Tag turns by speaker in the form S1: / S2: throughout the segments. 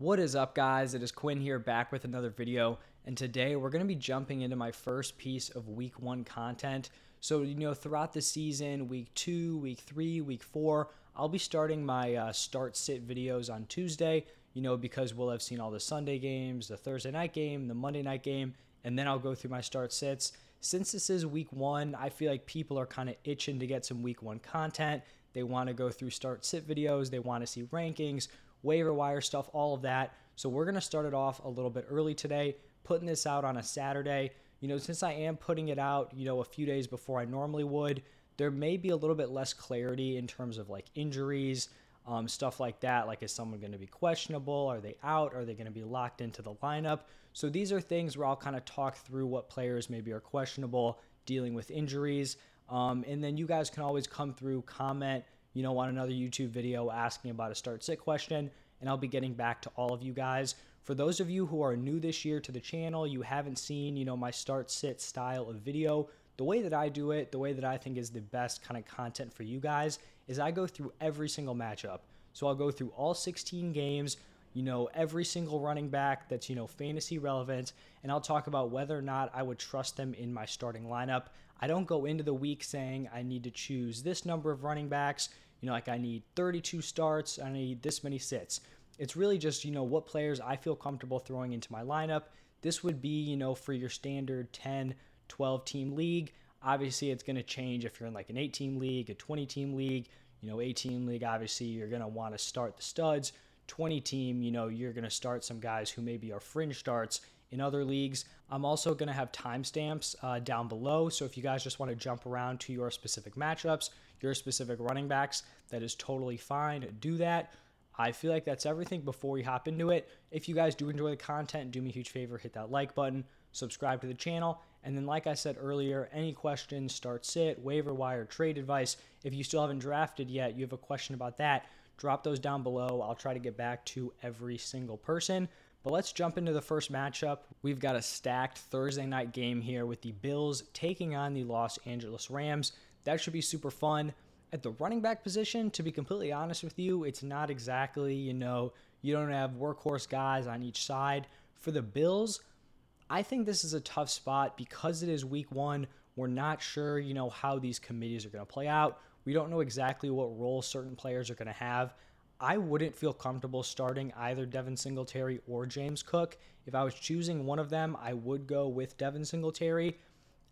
S1: What is up, guys? It is Quinn here back with another video. And today we're going to be jumping into my first piece of week one content. So, you know, throughout the season, week two, week three, week four, I'll be starting my uh, start sit videos on Tuesday, you know, because we'll have seen all the Sunday games, the Thursday night game, the Monday night game, and then I'll go through my start sits. Since this is week one, I feel like people are kind of itching to get some week one content. They want to go through start sit videos, they want to see rankings waiver wire stuff, all of that. So we're going to start it off a little bit early today, putting this out on a Saturday. You know, since I am putting it out, you know, a few days before I normally would, there may be a little bit less clarity in terms of like injuries, um, stuff like that. Like, is someone going to be questionable? Are they out? Are they going to be locked into the lineup? So these are things where I'll kind of talk through what players maybe are questionable, dealing with injuries. Um, and then you guys can always come through, comment, you know, on another YouTube video asking about a start sit question, and I'll be getting back to all of you guys. For those of you who are new this year to the channel, you haven't seen, you know, my start sit style of video, the way that I do it, the way that I think is the best kind of content for you guys is I go through every single matchup. So I'll go through all 16 games, you know, every single running back that's, you know, fantasy relevant, and I'll talk about whether or not I would trust them in my starting lineup. I don't go into the week saying I need to choose this number of running backs, you know, like I need 32 starts, I need this many sits. It's really just, you know, what players I feel comfortable throwing into my lineup. This would be, you know, for your standard 10, 12 team league. Obviously, it's going to change if you're in like an 8 team league, a 20 team league. You know, 18 league, obviously, you're going to want to start the studs. 20 team, you know, you're going to start some guys who maybe are fringe starts in other leagues. I'm also going to have timestamps uh, down below. So if you guys just want to jump around to your specific matchups, your specific running backs, that is totally fine. Do that. I feel like that's everything before we hop into it. If you guys do enjoy the content, do me a huge favor, hit that like button, subscribe to the channel, and then, like I said earlier, any questions, start sit, waiver wire, trade advice. If you still haven't drafted yet, you have a question about that, drop those down below. I'll try to get back to every single person. But let's jump into the first matchup. We've got a stacked Thursday night game here with the Bills taking on the Los Angeles Rams. That should be super fun. At the running back position, to be completely honest with you, it's not exactly, you know, you don't have workhorse guys on each side. For the Bills, I think this is a tough spot because it is week one. We're not sure, you know, how these committees are going to play out. We don't know exactly what role certain players are going to have. I wouldn't feel comfortable starting either Devin Singletary or James Cook. If I was choosing one of them, I would go with Devin Singletary.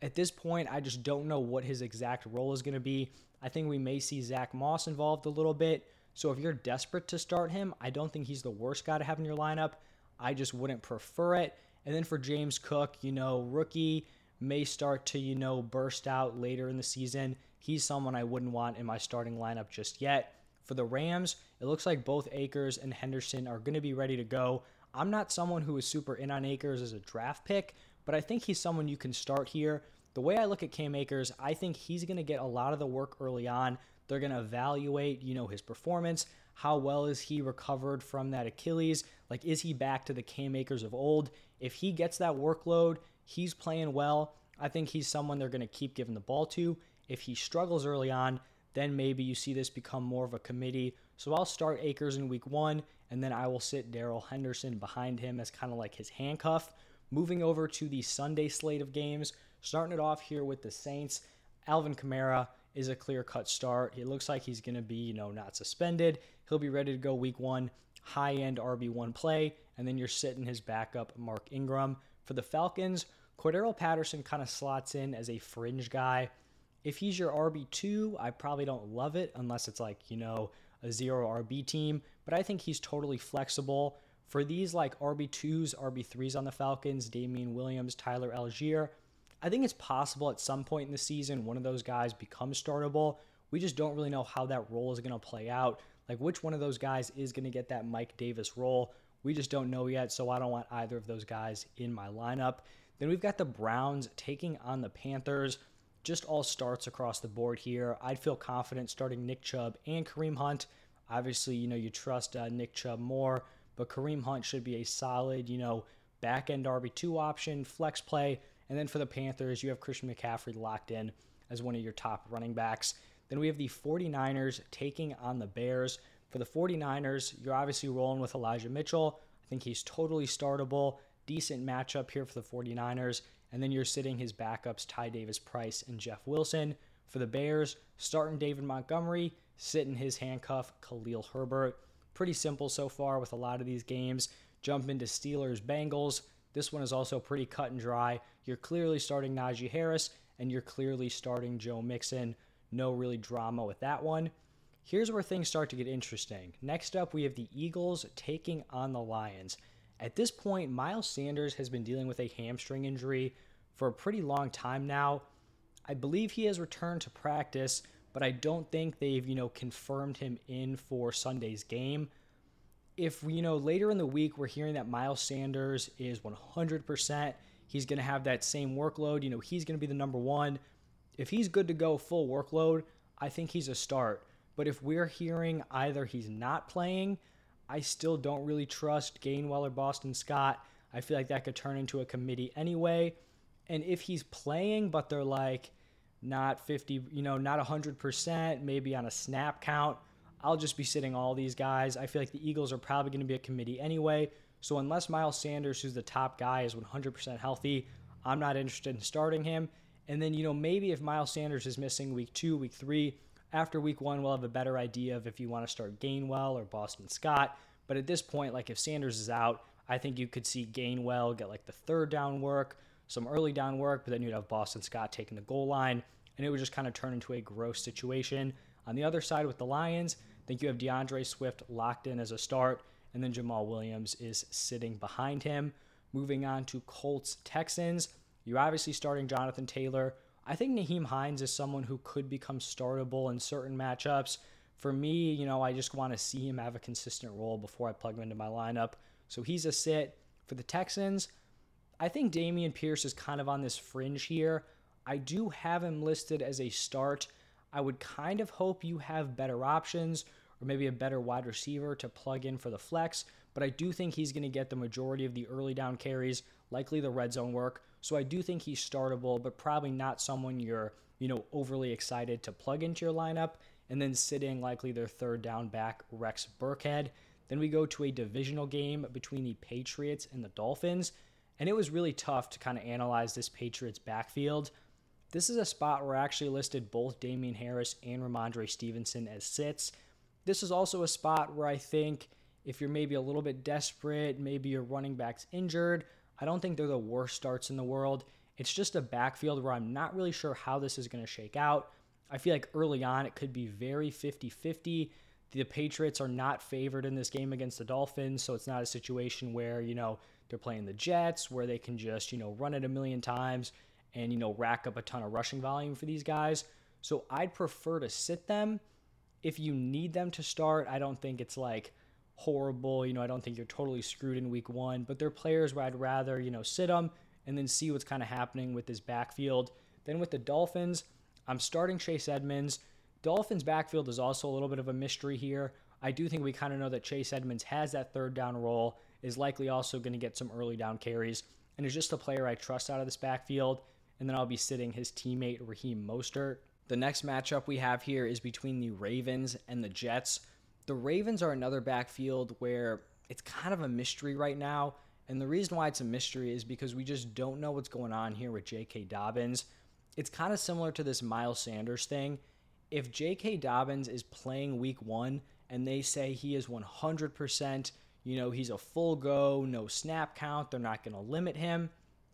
S1: At this point, I just don't know what his exact role is going to be. I think we may see Zack Moss involved a little bit. So if you're desperate to start him, I don't think he's the worst guy to have in your lineup. I just wouldn't prefer it. And then for James Cook, you know, rookie may start to, you know, burst out later in the season. He's someone I wouldn't want in my starting lineup just yet. For the Rams, it looks like both Akers and Henderson are going to be ready to go. I'm not someone who is super in on Akers as a draft pick, but I think he's someone you can start here. The way I look at Cam Akers, I think he's going to get a lot of the work early on. They're going to evaluate, you know, his performance. How well is he recovered from that Achilles? Like, is he back to the Cam Akers of old? If he gets that workload, he's playing well. I think he's someone they're going to keep giving the ball to. If he struggles early on, then maybe you see this become more of a committee. So I'll start Akers in week one, and then I will sit Darrell Henderson behind him as kind of like his handcuff. Moving over to the Sunday slate of games, starting it off here with the Saints. Alvin Kamara is a clear cut start. It looks like he's going to be, you know, not suspended. He'll be ready to go week one, high end RB1 play, and then you're sitting his backup, Mark Ingram. For the Falcons, Cordarrelle Patterson kind of slots in as a fringe guy. If he's your RB2, I probably don't love it unless it's like, you know, a zero RB team, but I think he's totally flexible. For these like RB2s, RB3s on the Falcons, Damien Williams, Tyler Allgeier, I think it's possible at some point in the season one of those guys becomes startable. We just don't really know how that role is going to play out. Like which one of those guys is going to get that Mike Davis role. We just don't know yet, so I don't want either of those guys in my lineup. Then we've got the Browns taking on the Panthers just all starts across the board here. I'd feel confident starting Nick Chubb and Kareem Hunt. Obviously, you know, you trust uh, Nick Chubb more, but Kareem Hunt should be a solid, you know, back end RB2 option, flex play. And then for the Panthers, you have Christian McCaffrey locked in as one of your top running backs. Then we have the 49ers taking on the Bears. For the 49ers, you're obviously rolling with Elijah Mitchell. I think he's totally startable. Decent matchup here for the 49ers. And then you're sitting his backups, Ty Davis Price and Jeff Wilson. For the Bears, starting David Montgomery, sitting his handcuff, Khalil Herbert. Pretty simple so far with a lot of these games. Jump into Steelers Bengals. This one is also pretty cut and dry. You're clearly starting Najee Harris and you're clearly starting Joe Mixon. No really drama with that one. Here's where things start to get interesting. Next up, we have the Eagles taking on the Lions. At this point, Miles Sanders has been dealing with a hamstring injury for a pretty long time now. I believe he has returned to practice, but I don't think they've, you know, confirmed him in for Sunday's game. If, you know, later in the week we're hearing that Miles Sanders is 100%, he's going to have that same workload, you know, he's going to be the number one. If he's good to go full workload, I think he's a start. But if we're hearing either he's not playing, I still don't really trust Gainwell or Boston Scott. I feel like that could turn into a committee anyway. And if he's playing, but they're like not 50, you know, not 100%, maybe on a snap count, I'll just be sitting all these guys. I feel like the Eagles are probably going to be a committee anyway. So unless Miles Sanders, who's the top guy, is 100% healthy, I'm not interested in starting him. And then, you know, maybe if Miles Sanders is missing week two, week three, after week one, we'll have a better idea of if you want to start Gainwell or Boston Scott. But at this point, like if Sanders is out, I think you could see Gainwell get like the third down work, some early down work, but then you'd have Boston Scott taking the goal line, and it would just kind of turn into a gross situation. On the other side with the Lions, I think you have D'Andre Swift locked in as a start, and then Jamaal Williams is sitting behind him. Moving on to Colts Texans, you're obviously starting Jonathan Taylor. I think Nyheim Hines is someone who could become startable in certain matchups. For me, you know, I just want to see him have a consistent role before I plug him into my lineup. So he's a sit. For the Texans, I think Dameon Pierce is kind of on this fringe here. I do have him listed as a start. I would kind of hope you have better options or maybe a better wide receiver to plug in for the flex, but I do think he's going to get the majority of the early down carries, likely the red zone work. So I do think he's startable, but probably not someone you're, you know, overly excited to plug into your lineup. And then sitting likely their third down back, Rex Burkhead. Then we go to a divisional game between the Patriots and the Dolphins. And it was really tough to kind of analyze this Patriots backfield. This is a spot where I actually listed both Damien Harris and Rhamondre Stevenson as sits. This is also a spot where I think if you're maybe a little bit desperate, maybe your running back's injured, I don't think they're the worst starts in the world. It's just a backfield where I'm not really sure how this is going to shake out. I feel like early on it could be very 50 50. The Patriots are not favored in this game against the Dolphins, so it's not a situation where, you know, they're playing the Jets where they can just, you know, run it a million times and, you know, rack up a ton of rushing volume for these guys. So I'd prefer to sit them. If you need them to start, I don't think it's like, horrible. You know, I don't think you're totally screwed in week one, but they're players where I'd rather, you know, sit them and then see what's kind of happening with this backfield. Then with the Dolphins, I'm starting Chase Edmonds. Dolphins backfield is also a little bit of a mystery here. I do think we kind of know that Chase Edmonds has that third down role, is likely also going to get some early down carries, and is just a player I trust out of this backfield. And then I'll be sitting his teammate Raheem Mostert. The next matchup we have here is between the Ravens and the Jets. The Ravens are another backfield where it's kind of a mystery right now. And the reason why it's a mystery is because we just don't know what's going on here with J.K. Dobbins. It's kind of similar to this Miles Sanders thing. If J.K. Dobbins is playing week one and they say he is 100%, you know, he's a full go, no snap count, they're not going to limit him.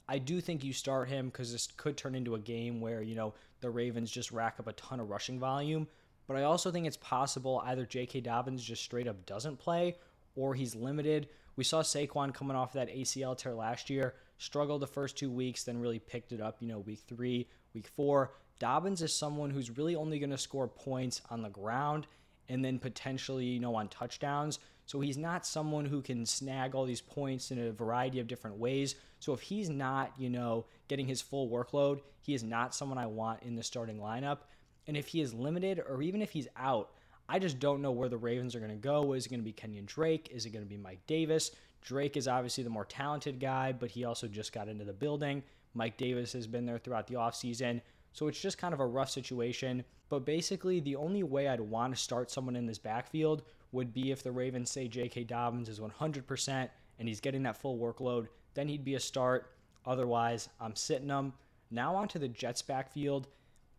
S1: I do think you start him because this could turn into a game where, you know, the Ravens just rack up a ton of rushing volume. But I also think it's possible either J.K. Dobbins just straight up doesn't play or he's limited. We saw Saquon coming off that ACL tear last year, struggled the first two weeks, then really picked it up, you know, week three, week four. Dobbins is someone who's really only going to score points on the ground and then potentially, you know, on touchdowns. So he's not someone who can snag all these points in a variety of different ways. So if he's not, you know, getting his full workload, he is not someone I want in the starting lineup. And if he is limited or even if he's out, I just don't know where the Ravens are going to go. Is it going to be Kenyan Drake? Is it going to be Mike Davis? Drake is obviously the more talented guy, but he also just got into the building. Mike Davis has been there throughout the offseason. So it's just kind of a rough situation. But basically, the only way I'd want to start someone in this backfield would be if the Ravens say J.K. Dobbins is 100% and he's getting that full workload, then he'd be a start. Otherwise, I'm sitting him. Now onto the Jets backfield.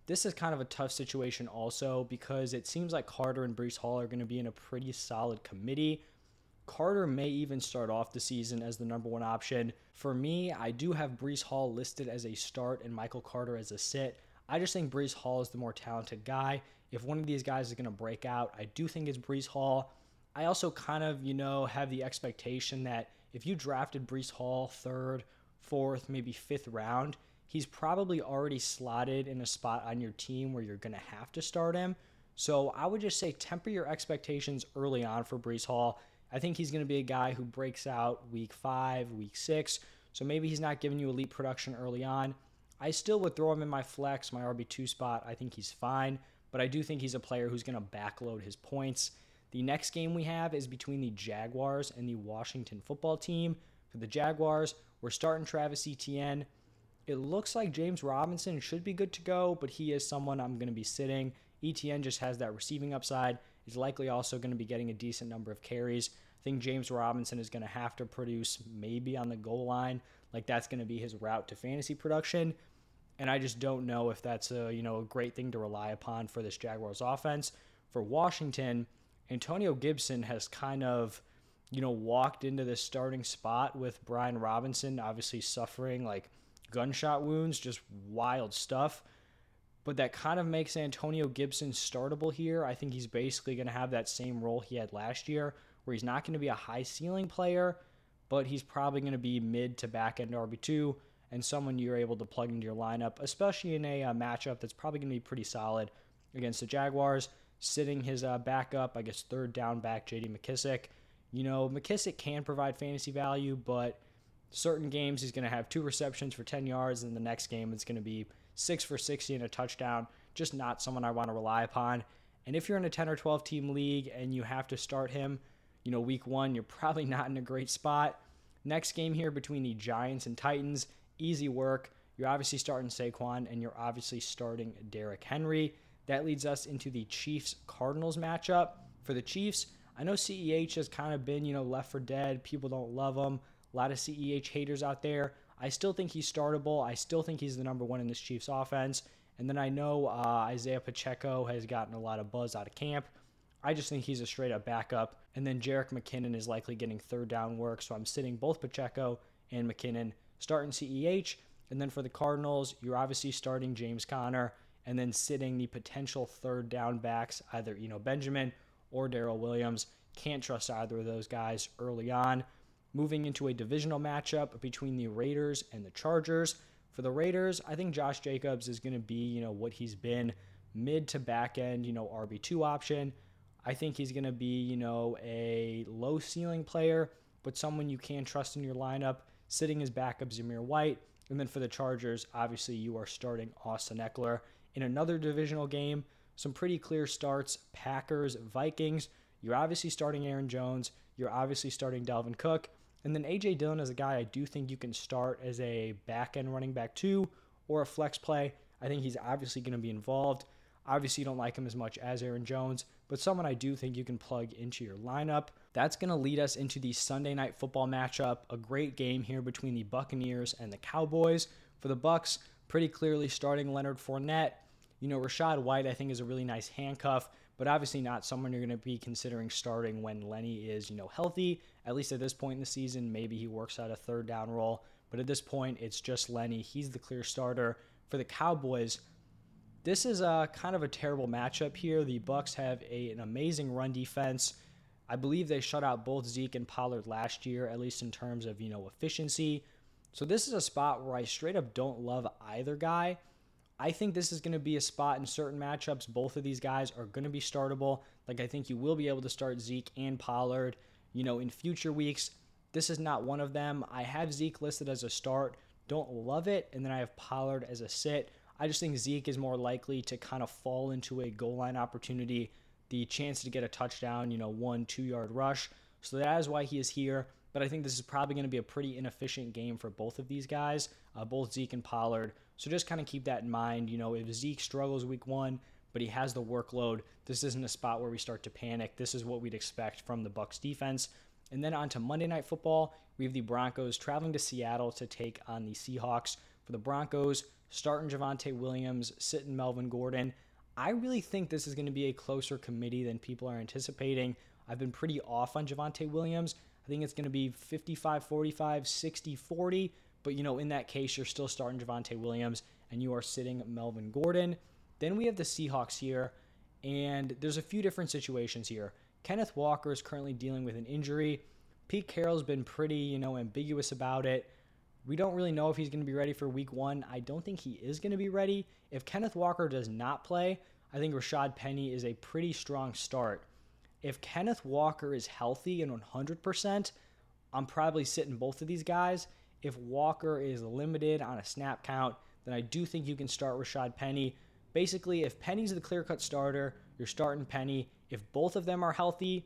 S1: This is kind of a tough situation also because it seems like Carter and Breece Hall are going to be in a pretty solid committee. Carter may even start off the season as the number one option. For me, I do have Breece Hall listed as a start and Michael Carter as a sit. I just think Breece Hall is the more talented guy. If one of these guys is going to break out, I do think it's Breece Hall. I also kind of, you know, have the expectation that if you drafted Breece Hall third, fourth, maybe fifth round, he's probably already slotted in a spot on your team where you're going to have to start him. So I would just say temper your expectations early on for Breece Hall. I think he's going to be a guy who breaks out week five, week six. So maybe he's not giving you elite production early on. I still would throw him in my flex, my RB2 spot. I think he's fine, but I do think he's a player who's going to backload his points. The next game we have is between the Jaguars and the Washington football team. For the Jaguars, we're starting Travis Etienne. It looks like James Robinson should be good to go, but he is someone I'm going to be sitting. Etienne just has that receiving upside. He's likely also going to be getting a decent number of carries. I think James Robinson is going to have to produce maybe on the goal line. Like that's going to be his route to fantasy production. And I just don't know if that's a, you know, a great thing to rely upon for this Jaguars offense. For Washington, Antonio Gibson has kind of, you know, walked into this starting spot with Brian Robinson obviously suffering like gunshot wounds, just wild stuff. But that kind of makes Antonio Gibson startable here. I think he's basically going to have that same role he had last year, where he's not going to be a high ceiling player, but he's probably going to be mid to back end RB2 and someone you're able to plug into your lineup, especially in a uh, matchup that's probably going to be pretty solid against the Jaguars. Sitting his uh, backup, I guess third down back, JD McKissic. You know, McKissic can provide fantasy value, but certain games he's going to have two receptions for 10 yards, and the next game it's going to be six for 60 and a touchdown. Just not someone I want to rely upon. And if you're in a 10 or 12 team league and you have to start him, you know, week one, you're probably not in a great spot. Next game here between the Giants and Titans, easy work. You're obviously starting Saquon and you're obviously starting Derrick Henry. That leads us into the Chiefs Cardinals matchup. For the Chiefs, I know CEH has kind of been, you know, left for dead. People don't love him. A lot of CEH haters out there. I still think he's startable. I still think he's the number one in this Chiefs offense. And then I know uh, Isaiah Pacheco has gotten a lot of buzz out of camp. I just think he's a straight up backup. And then Jerick McKinnon is likely getting third down work. So I'm sitting both Pacheco and McKinnon, starting CEH. And then for the Cardinals, you're obviously starting James Conner and then sitting the potential third down backs, either you know Benjamin or Darrel Williams. Can't trust either of those guys early on moving into a divisional matchup between the Raiders and the Chargers. For the Raiders, I think Josh Jacobs is going to be, you know, what he's been mid to back end, you know, RB2 option. I think he's going to be, you know, a low ceiling player, but someone you can trust in your lineup, sitting as backup Zamir White. And then for the Chargers, obviously you are starting Austin Ekeler. In another divisional game, some pretty clear starts Packers, Vikings. You're obviously starting Aaron Jones. You're obviously starting Dalvin Cook. And then AJ Dillon is a guy I do think you can start as a back end running back two or a flex play. I think he's obviously going to be involved. Obviously, you don't like him as much as Aaron Jones, but someone I do think you can plug into your lineup. That's going to lead us into the Sunday night football matchup. A great game here between the Buccaneers and the Cowboys. For the Bucks, pretty clearly starting Leonard Fournette. You know, Rachaad White, I think, is a really nice handcuff but obviously not someone you're going to be considering starting when Lenny is, you know, healthy. At least at this point in the season, maybe he works out a third down role. But at this point, it's just Lenny. He's the clear starter for the Cowboys. This is a kind of a terrible matchup here. The Bucks have a, an amazing run defense. I believe they shut out both Zeke and Pollard last year, at least in terms of you know efficiency. So this is a spot where I straight up don't love either guy. I think this is going to be a spot in certain matchups. Both of these guys are going to be startable. Like, I think you will be able to start Zeke and Pollard, you know, in future weeks. This is not one of them. I have Zeke listed as a start. Don't love it. And then I have Pollard as a sit. I just think Zeke is more likely to kind of fall into a goal line opportunity, the chance to get a touchdown, you know, one, two yard rush. So that is why he is here. But I think this is probably going to be a pretty inefficient game for both of these guys, uh, both Zeke and Pollard. So just kind of keep that in mind. You know, if Zeke struggles week one, but he has the workload, this isn't a spot where we start to panic. This is what we'd expect from the Bucks defense. And then on to Monday Night Football, we have the Broncos traveling to Seattle to take on the Seahawks. For the Broncos, starting Javonte Williams, sitting Melvin Gordon. I really think this is going to be a closer committee than people are anticipating. I've been pretty off on Javonte Williams. I think it's going to be 55 45, 60 40. But, you know, in that case, you're still starting Javonte Williams and you are sitting Melvin Gordon. Then we have the Seahawks here, and there's a few different situations here. Kenneth Walker is currently dealing with an injury. Pete Carroll's been pretty, you know, ambiguous about it. We don't really know if he's going to be ready for week one. I don't think he is going to be ready. If Kenneth Walker does not play, I think Rashaad Penny is a pretty strong start. If Kenneth Walker is healthy and 100%, I'm probably sitting both of these guys. If Walker is limited on a snap count, then I do think you can start Rashaad Penny. Basically, if Penny's the clear cut starter, you're starting Penny. If both of them are healthy,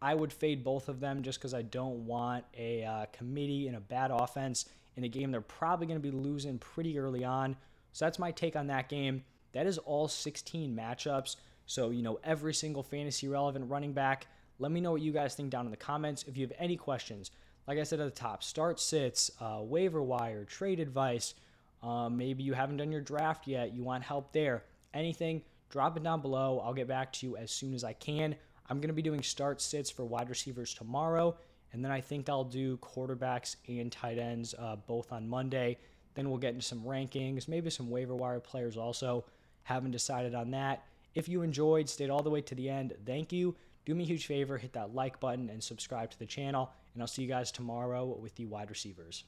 S1: I would fade both of them just because I don't want a uh, committee and a bad offense in a game they're probably going to be losing pretty early on. So that's my take on that game. That is all 16 matchups. So, you know, every single fantasy relevant running back. Let me know what you guys think down in the comments. If you have any questions, like I said at the top, start sits, uh, waiver wire, trade advice. Um, maybe you haven't done your draft yet. You want help there. Anything, drop it down below. I'll get back to you as soon as I can. I'm going to be doing start sits for wide receivers tomorrow. And then I think I'll do quarterbacks and tight ends uh, both on Monday. Then we'll get into some rankings, maybe some waiver wire players also. Haven't decided on that. If you enjoyed, stayed all the way to the end, thank you. Do me a huge favor, hit that like button and subscribe to the channel. And I'll see you guys tomorrow with the wide receivers.